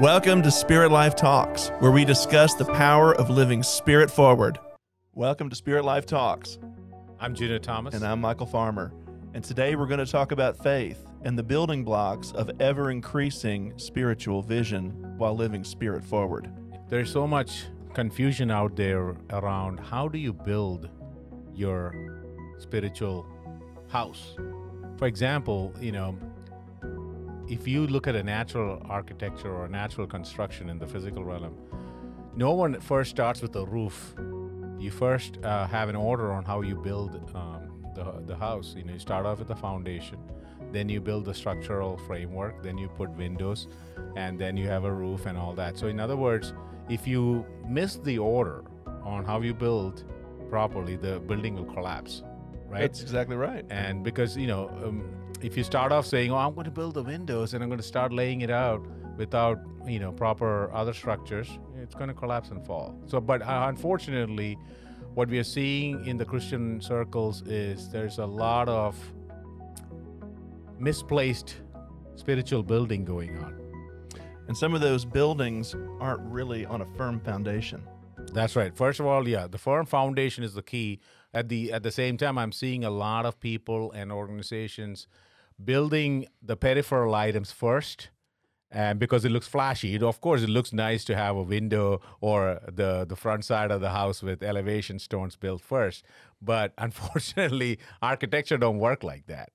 Welcome to Spirit Life Talks, where we discuss the power of living spirit forward. Welcome to Spirit Life Talks, I'm Junior Thomas. and I'm Michael Farmer. And today we're going to talk about faith and the building blocks of ever increasing spiritual vision while living spirit forward. There's so much confusion out there around how do you build your spiritual house. For example, you know, if you look at a natural architecture or a natural construction in the physical realm, no one first starts with a roof. You first uh, have an order on how you build um, the, the house. You know, you start off with the foundation, then you build the structural framework, then you put windows, and then you have a roof and all that. So, in other words, if you miss the order on how you build properly, the building will collapse, right? That's exactly right. and because you know um, if you start off saying oh i'm going to build the windows and i'm going to start laying it out without you know proper other structures it's going to collapse and fall so but uh, unfortunately what we are seeing in the christian circles is there's a lot of misplaced spiritual building going on And some of those buildings aren't really on a firm foundation. That's right. First of all, yeah, the firm foundation is the key. At the at the same time, I'm seeing a lot of people and organizations building the peripheral items first, and because it looks flashy. It, of course, it looks nice to have a window or the the front side of the house with elevation stones built first. But unfortunately, architecture don't work like that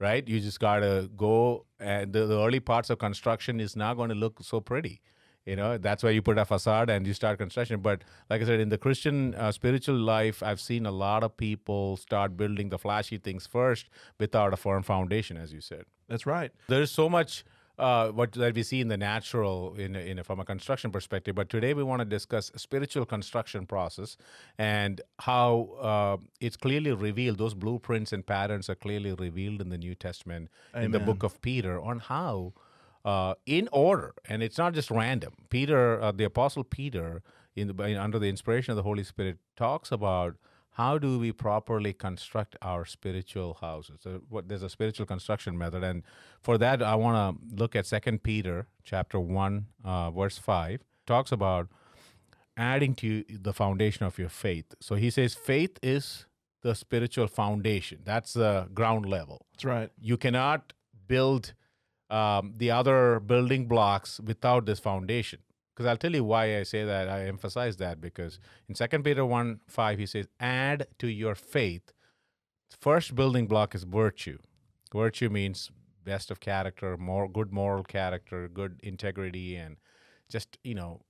right? You just gotta go, and the, the early parts of construction is not going to look so pretty. You know, that's why you put a facade and you start construction. But like I said, in the Christian uh, spiritual life, I've seen a lot of people start building the flashy things first without a firm foundation, as you said. That's right. There's so much uh, what that we see in the natural, in, in from a construction perspective. But today we want to discuss spiritual construction process and how uh, it's clearly revealed. Those blueprints and patterns are clearly revealed in the New Testament, in the book of Peter, on how, uh, in order, and it's not just random. Peter, uh, the apostle Peter, in the, by- under the inspiration of the Holy Spirit, talks about how do we properly construct our spiritual houses. So what, there's a spiritual construction method. And for that i want to look at second peter chapter 1 uh, verse 5 talks about adding to the foundation of your faith. So he says faith is the spiritual foundation. That's the ground level. That's right. you cannot build um, the other building blocks without this foundation. Because I'll tell you why I say that. I emphasize that because in Second Peter 1 5, he says, add to your faith. First building block is virtue. Virtue means best of character, more good moral character, good integrity, and just, you know,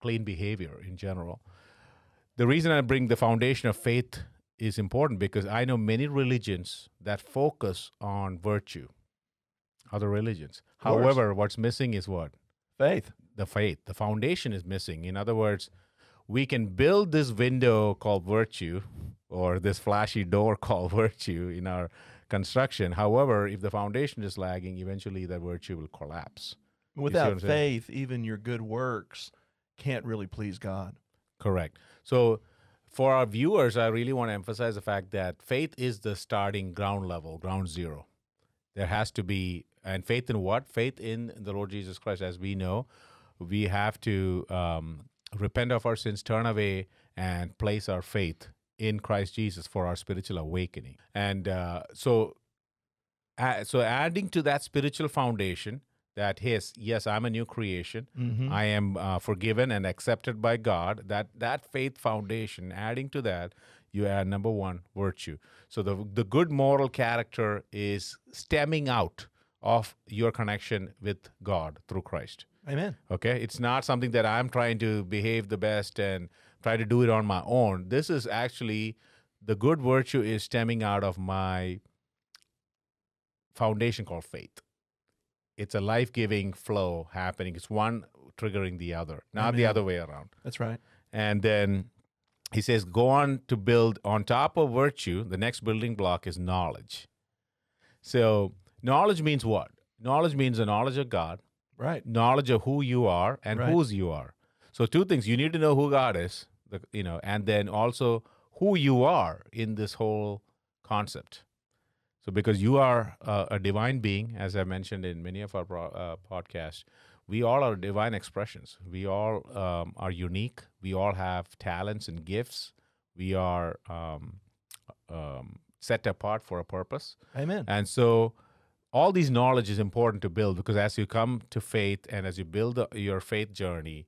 clean behavior in general. The reason I bring the foundation of faith is important because I know many religions that focus on virtue, other religions. However, what's missing is what? Faith. The faith. The foundation is missing. In other words, we can build this window called virtue or this flashy door called virtue in our construction. However, if the foundation is lagging, eventually that virtue will collapse. Without I'm saying? faith, even your good works can't really please God. Correct. So, for our viewers, I really want to emphasize the fact that faith is the starting ground level, ground zero. There has to be, and faith in what? Faith in the Lord Jesus Christ. As we know, we have to um, repent of our sins, turn away, and place our faith in Christ Jesus for our spiritual awakening. And uh, so, uh, so adding to that spiritual foundation, that his yes, I'm a new creation. Mm-hmm. I am uh, forgiven and accepted by God. That that faith foundation. Adding to that, you add number one virtue. So the the good moral character is stemming out of your connection with God through Christ. Amen. Okay, it's not something that I'm trying to behave the best and try to do it on my own. This is actually the good virtue is stemming out of my foundation called faith. It's a life giving flow happening. It's one triggering the other, not the other way around. That's right. And then he says, go on to build on top of virtue. The next building block is knowledge. So, knowledge means what? Knowledge means the knowledge of God, Right. knowledge of who you are and Right. whose you are. So, two things you need to know who God is, the, you know, and then also who you are in this whole concept. So, because you are uh, a divine being, as I mentioned in many of our pro- uh, podcasts, we all are divine expressions. We all um, are unique. We all have talents and gifts. We are um, um, set apart for a purpose. Amen. And so, all these knowledge is important to build because as you come to faith and as you build your faith journey,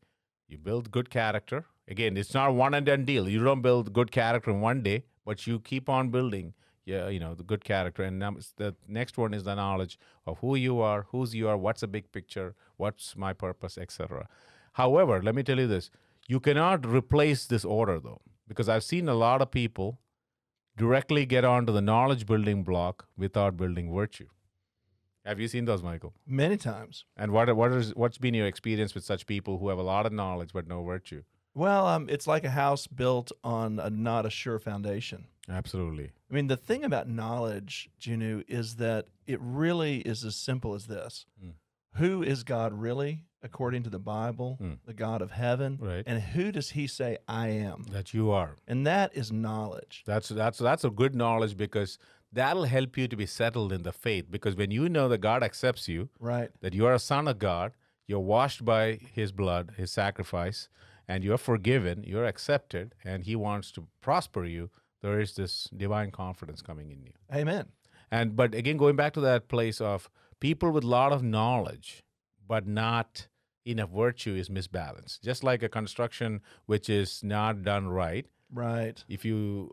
you build good character. Again, it's not one and done deal. You don't build good character in one day, but you keep on building. Yeah, you know the good character, and the next one is the knowledge of who you are, whose you are, what's the big picture, what's my purpose, etc. However, let me tell you this: you cannot replace this order, though, because I've seen a lot of people directly get onto the knowledge building block without building virtue. Have you seen those, Michael? Many times. And what what is what's been your experience with such people who have a lot of knowledge but no virtue? Well, um, it's like a house built on a not a sure foundation. Absolutely. I mean, the thing about knowledge, Junu, is that it really is as simple as this. Mm. Who is God really, according to the Bible, Mm. the God of heaven? Right. And who does he say I am? That you are. And that is knowledge. That's that's that's a good knowledge because that'll help you to be settled in the faith. Because when you know that God accepts you, Right. that you are a son of God, you're washed by his blood, his sacrifice, and you're forgiven, you're accepted, and he wants to prosper you, there is this divine confidence coming in you. Amen. And but again, going back to that place of people with a lot of knowledge, but not enough virtue is misbalanced. Just like a construction which is not done right. Right. If you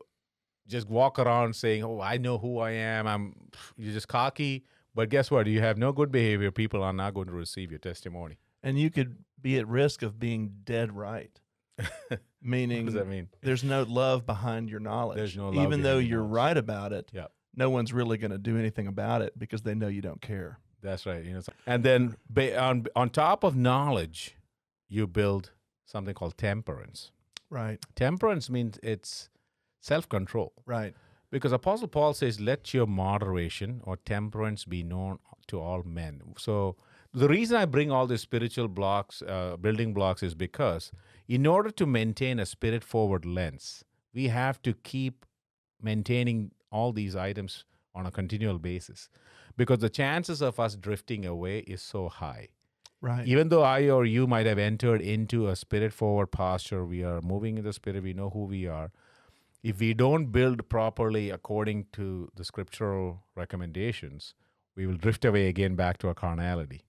just walk around saying, "Oh, I know who I am," I'm you're just cocky. But guess what? You have no good behavior. People are not going to receive your testimony. And you could be at risk of being dead right. Meaning, What does that mean? there's no love behind your knowledge. There's no love Even though you're knowledge. right about it, Yeah. no one's really going to do anything about it because they know you don't care. That's right. You know, and then ba- on on top of knowledge, you build something called temperance. Right. Temperance means it's self control. Right. Because Apostle Paul says, let your moderation or temperance be known to all men. So, the reason I bring all these spiritual blocks, uh, building blocks, is because in order to maintain a spirit forward lens, we have to keep maintaining all these items on a continual basis. Because the chances of us drifting away is so high Right. even though I or you might have entered into a spirit forward posture, we are moving in the spirit, we know who we are. If we don't build properly according to the scriptural recommendations, we will drift away again back to our carnality.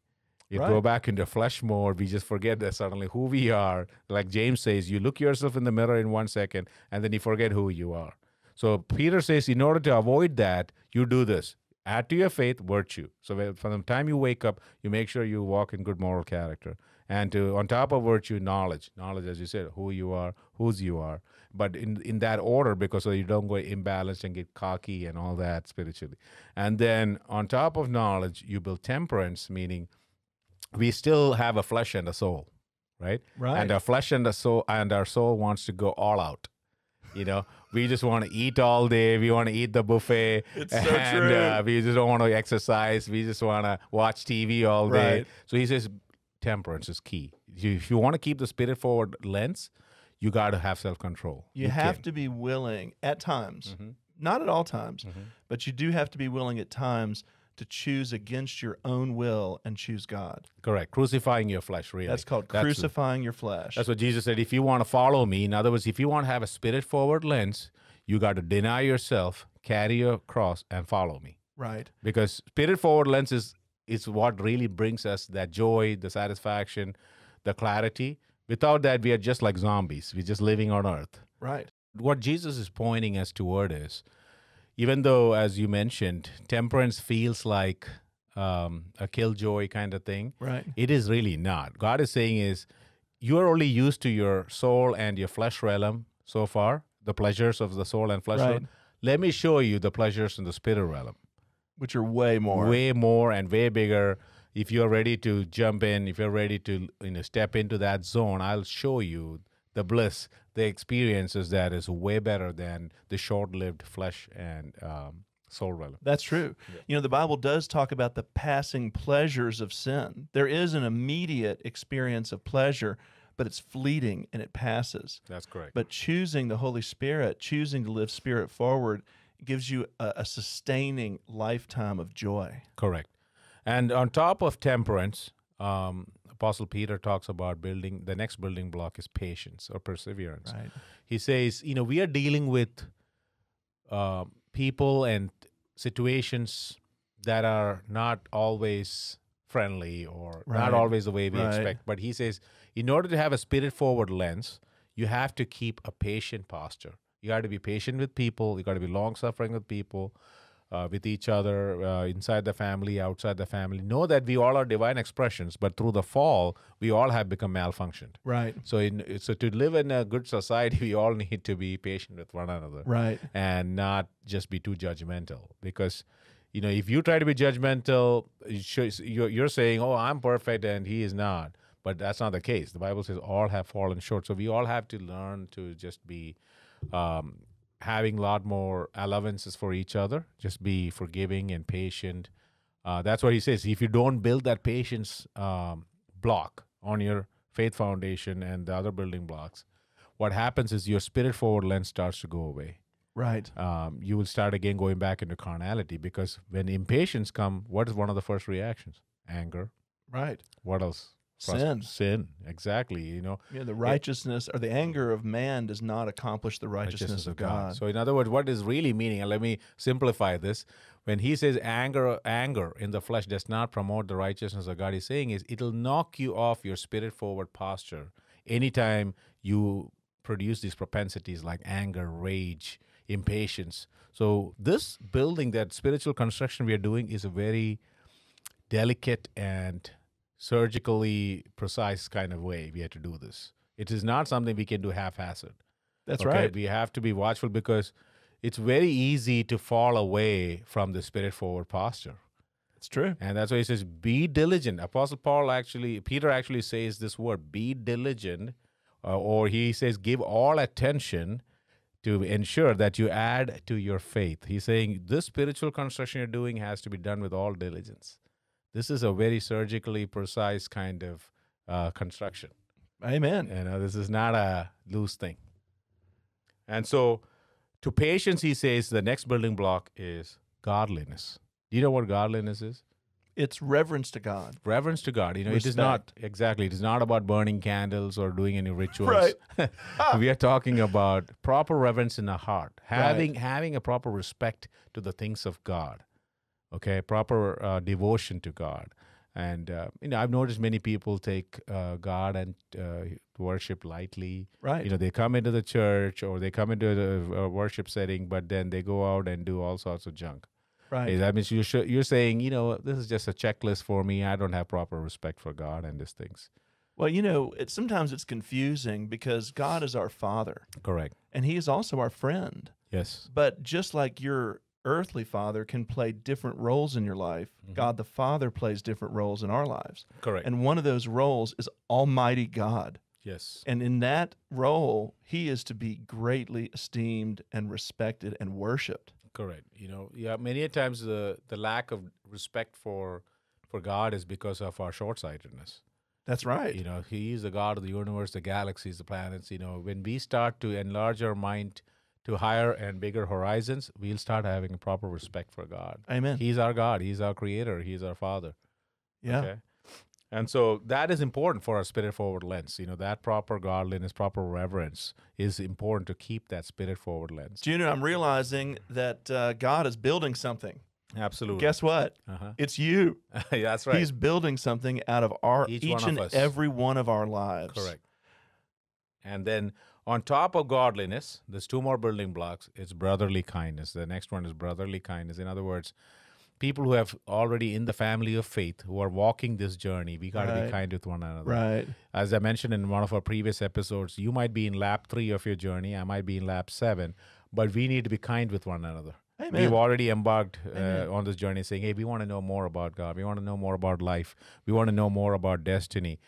We go back into flesh mode. We just forget that suddenly who we are. Like James says, you look yourself in the mirror in one second and then you forget who you are. So Peter says, in order to avoid that, you do this add to your faith virtue. So from the time you wake up, you make sure you walk in good moral character. And to on top of virtue, knowledge. Knowledge, as you said, who you are, whose you are. But in in that order, because so you don't go imbalanced and get cocky and all that spiritually. And then on top of knowledge, you build temperance, meaning we still have a flesh and a soul, right? Right. And our flesh and the soul and our soul wants to go all out. You know, we just want to eat all day. We want to eat the buffet. It's so true. Uh, we just don't want to exercise. We just want to watch TV all day. Right. So he says temperance is key. If you want to keep the spirit forward lens, you got to have self control. You have to be willing at times, Mm-hmm. not at all times, but you do have to be willing at times to choose against your own will and choose God. correct crucifying your flesh. Really, That's called That's- crucifying your flesh. That's what Jesus said. If you want to follow me, in other words, if you want to have a spirit forward lens, you got to deny yourself, carry your cross, and follow me. right. Because spirit forward lens is, is what really brings us that joy, the satisfaction, the clarity. Without that, we are just like zombies. We're just living on earth. Right. What Jesus is pointing us toward is even though, as you mentioned, temperance feels like um, a killjoy kind of thing, Right. it is really not. God is saying is you are only used to your soul and your flesh realm so far, the pleasures of the soul and flesh Right. realm. Let me show you the pleasures in the spirit realm. Which are way more. Way more and way bigger. If you're ready to jump in, if you're ready to you know step into that zone, I'll show you the bliss, the experiences that is way better than the short-lived flesh and um, soul realm. That's true. You know, the Bible does talk about the passing pleasures of sin. There is an immediate experience of pleasure, but it's fleeting and it passes. That's correct. But choosing the Holy Spirit, choosing to live spirit forward, gives you a, a sustaining lifetime of joy. Correct. And on top of temperance, um, Apostle Peter talks about building the next building block is patience or perseverance. Right. He says, you know, we are dealing with uh, people and situations that are not always friendly or Right. not always the way we Right. expect. But he says, in order to have a spirit forward lens, you have to keep a patient posture. You got to be patient with people. You got to be long suffering with people, uh, with each other, uh, inside the family, outside the family. Know that we all are divine expressions, but through the fall, we all have become malfunctioned. Right. So, in so to live in a good society, we all need to be patient with one another Right. and not just be too judgmental. Because, you know, if you try to be judgmental, you should- you're, you're saying, "Oh, I'm perfect," and he is not. But that's not the case. The Bible says all have fallen short. So we all have to learn to just be um, having a lot more allowances for each other. Just be forgiving and patient. Uh, that's what he says. If you don't build that patience um, block on your faith foundation and the other building blocks, what happens is your spirit forward lens starts to go away. Right. Um, you will start again going back into carnality because when impatience come, what is one of the first reactions? Anger. Right. What else? Sin. Sin. Exactly. You know, Yeah, the righteousness or the anger of man does not accomplish the righteousness, of God. So in other words, what is really meaning, and let me simplify this. When he says anger, anger in the flesh does not promote the righteousness of God, he's saying is it'll knock you off your spirit forward posture anytime you produce these propensities like anger, rage, impatience. So this building, that spiritual construction we are doing, is a very delicate and surgically precise kind of way we have to do this. It is not something we can do half-assed. That's Okay, right. We have to be watchful because it's very easy to fall away from the spirit forward posture. It's true. And that's why he says, be diligent. Apostle Paul actually, Peter actually says this word, be diligent, uh, or he says, give all attention to ensure that you add to your faith. He's saying this spiritual construction you're doing has to be done with all diligence. This is a very surgically precise kind of uh, construction. Amen. You know, this is not a loose thing. And so, to patience, he says the next building block is godliness. Do you know what godliness is? It's reverence to God. Reverence to God. You know, it is not exactly. It is not about burning candles or doing any rituals. Right. we are talking about proper reverence in the heart, having having a proper respect to the things of God. Okay, proper uh, devotion to God. And uh, you know, I've noticed many people take uh, God and uh, worship lightly. Right. You know, they come into the church or they come into the uh, worship setting, but then they go out and do all sorts of junk. right. That means you're sh- you're saying, you know, this is just a checklist for me. I don't have proper respect for God and these things. Well, you know, it, sometimes it's confusing because God is our Father Correct. and He is also our friend. Yes. But just like your earthly father can play different roles in your life, mm-hmm. God the Father plays different roles in our lives. Correct. And one of those roles is Almighty God. yes. And in that role, He is to be greatly esteemed and respected and worshiped. Correct. You know, yeah. Many a times the the lack of respect for for God is because of our short sightedness. That's right. You know, He is the God of the universe, the galaxies, the planets. You know, when we start to enlarge our mind to higher and bigger horizons, we'll start having a proper respect for God. Amen. He's our God. He's our Creator. He's our Father. yeah. Okay. And so that is important for our spirit forward lens. You know, that proper godliness, proper reverence is important to keep that spirit forward lens. Junior, I'm realizing that uh, God is building something. Absolutely. Guess what? uh-huh. It's you. yeah, That's right. He's building something out of our Each each, and every one of our lives. Correct. And then on top of godliness, there's two more building blocks. It's brotherly kindness. The next one is brotherly kindness. In other words, people who have already in the family of faith who are walking this journey, we got to be kind with one another. Right. As I mentioned in one of our previous episodes, you might be in lap three of your journey, I might be in lap seven, but we need to be kind with one another. Amen. We've already embarked uh, on this journey saying, hey, we want to know more about God. We want to know more about life. We want to know more about destiny.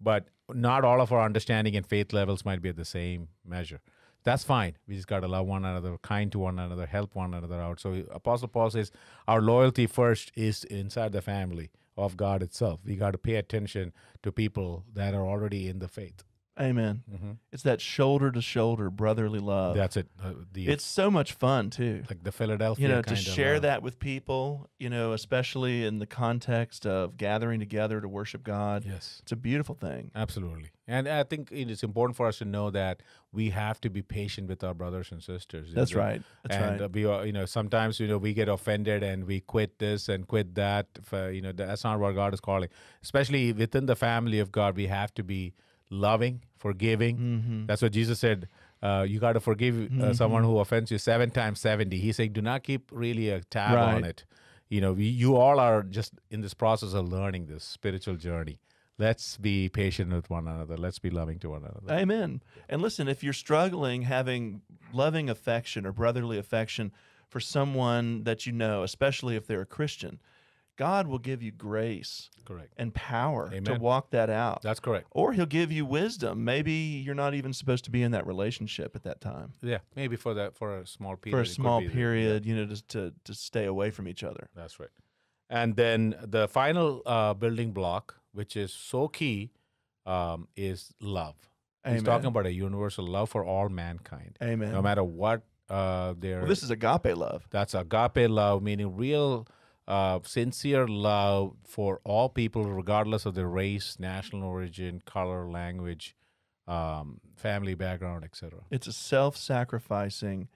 But not all of our understanding and faith levels might be at the same measure. That's fine. We just got to love one another, kind to one another, help one another out. So Apostle Paul says our loyalty first is inside the family of God itself. We got to pay attention to people that are already in the faith. Amen. hmm It's that shoulder to shoulder brotherly love. That's it. Uh, the it's so much fun too. like the Philadelphia. You know, to share uh, that with people, you know, especially in the context of gathering together to worship God. Yes. It's a beautiful thing. Absolutely. And I think it is important for us to know that we have to be patient with our brothers and sisters. That's know, right. That's and right. uh, we are, you know, sometimes you know we get offended and we quit this and quit that. For, you know, that's not what God is calling. Especially within the family of God, we have to be loving, forgiving. hmm That's what Jesus said. Uh, you got to forgive uh, someone who offends you seven times seventy. He's saying, do not keep really a tab on it. You know, we, you all are just in this process of learning this spiritual journey. Let's be patient with one another. Let's be loving to one another. Amen. And listen, if you're struggling having loving affection or brotherly affection for someone that you know, especially if they're a Christian, God will give you grace Correct. and power to walk that out. That's correct. or he'll give you wisdom. Maybe you're not even supposed to be in that relationship at that time. Yeah, maybe for that for a small period. For a small period, you know, just to, to stay away from each other. That's right. And then the final uh, building block, which is so key, um, is love. He's talking about a universal love for all mankind, Amen. no matter what uh, their. well, this is agape love. that's agape love, meaning real, uh, sincere love for all people, regardless of their race, national origin, color, language, um, family background, etc. It's a self sacrificing,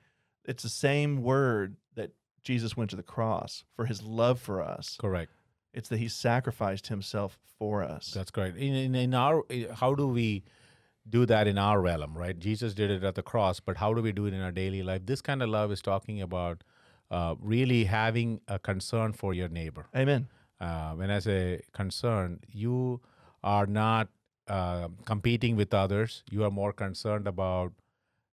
it's the same word that Jesus went to the cross for his love for us. Correct. It's that he sacrificed himself for us. That's correct. In, in, in our, how do we do that in our realm, right? Jesus did it at the cross, but how do we do it in our daily life? This kind of love is talking about uh, really having a concern for your neighbor. Amen. Uh, when I say concern, you are not uh, competing with others. You are more concerned about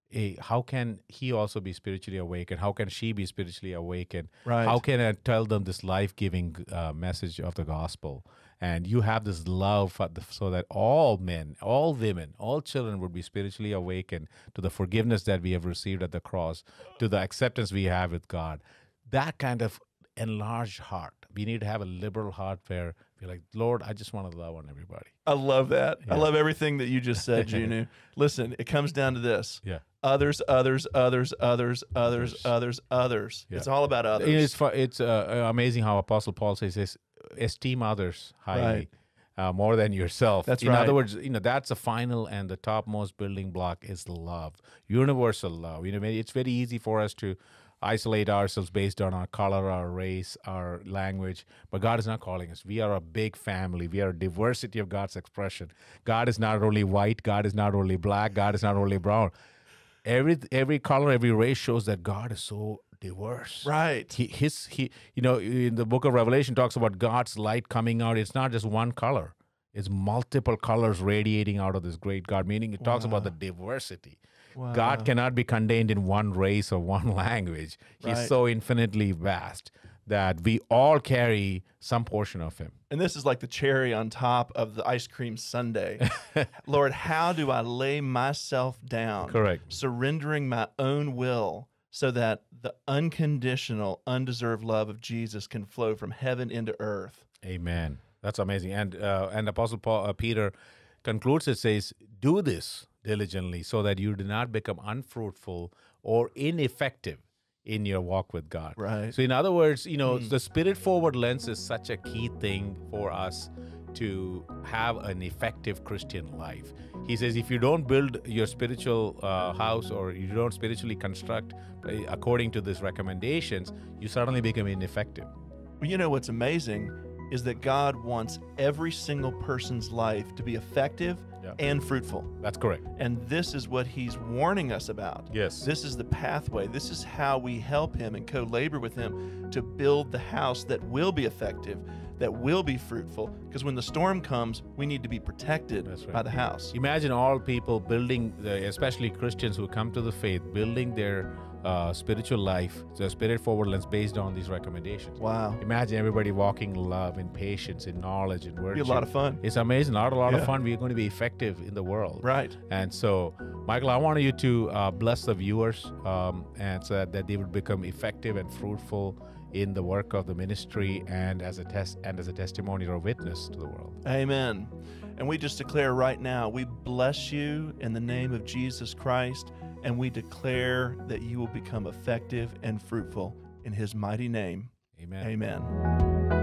hey, how can he also be spiritually awakened? How can she be spiritually awakened? Right. How can I tell them this life giving uh, message of the gospel? And you have this love for the, so that all men, all women, all children would be spiritually awakened to the forgiveness that we have received at the cross, to the acceptance we have with God. That kind of enlarged heart. We need to have a liberal heart where we're like, Lord, I just want to love on everybody. I love that. I love everything that you just said, Junu. Listen, it comes down to this Yeah. others, others, others, others, others, Others. others. Yeah. It's all about others. It's it's uh, amazing how Apostle Paul says, says esteem others highly. Right. Uh, more than yourself. That's In right. other words, you know that's the final and the topmost building block is love, universal love. You know, it's very easy for us to isolate ourselves based on our color, our race, our language. But God is not calling us. We are a big family. We are a diversity of God's expression. God is not only white. God is not only black. God is not only brown. Every every color, every race shows that God is so diverse right. he, his he you know in the book of revelation talks about god's light coming out it's not just one color it's multiple colors radiating out of this great god meaning it talks about the diversity god cannot be contained in one race or one language he's Right. so infinitely vast that we all carry some portion of him And this is like the cherry on top of the ice cream sundae. Lord, how do I lay myself down? Correct. Surrendering my own will so that the unconditional, undeserved love of Jesus can flow from heaven into earth. Amen. That's amazing. And uh, and Apostle Paul, uh, Peter concludes it says, "Do this diligently, so that you do not become unfruitful or ineffective in your walk with God." Right. So, in other words, you know, the spirit-forward lens is such a key thing for us to have an effective Christian life. He says, if you don't build your spiritual uh, house or you don't spiritually construct uh, according to these recommendations, you suddenly become ineffective. Well, you know what's amazing is that God wants every single person's life to be effective Yeah. and fruitful. That's correct. And this is what he's warning us about. Yes. This is the pathway. This is how we help him and co labor with him to build the house that will be effective, that will be fruitful. Because when the storm comes, we need to be protected right. by the house. Imagine all people building, the, especially Christians who come to the faith, building their uh, spiritual life, the spirit forward lens based on these recommendations. Wow. Imagine everybody walking in love, and patience, and knowledge, and virtue. Be a lot of fun. It's amazing. A lot, a lot Yeah. of fun. We're going to be effective in the world. Right. And so, Michael, I wanted you to uh, bless the viewers um, and so that, that they would become effective and fruitful in the work of the ministry and as a test and as a testimony or witness to the world. Amen. And we just declare right now, we bless you in the name of Jesus Christ, and we declare that you will become effective and fruitful in his mighty name. Amen. Amen.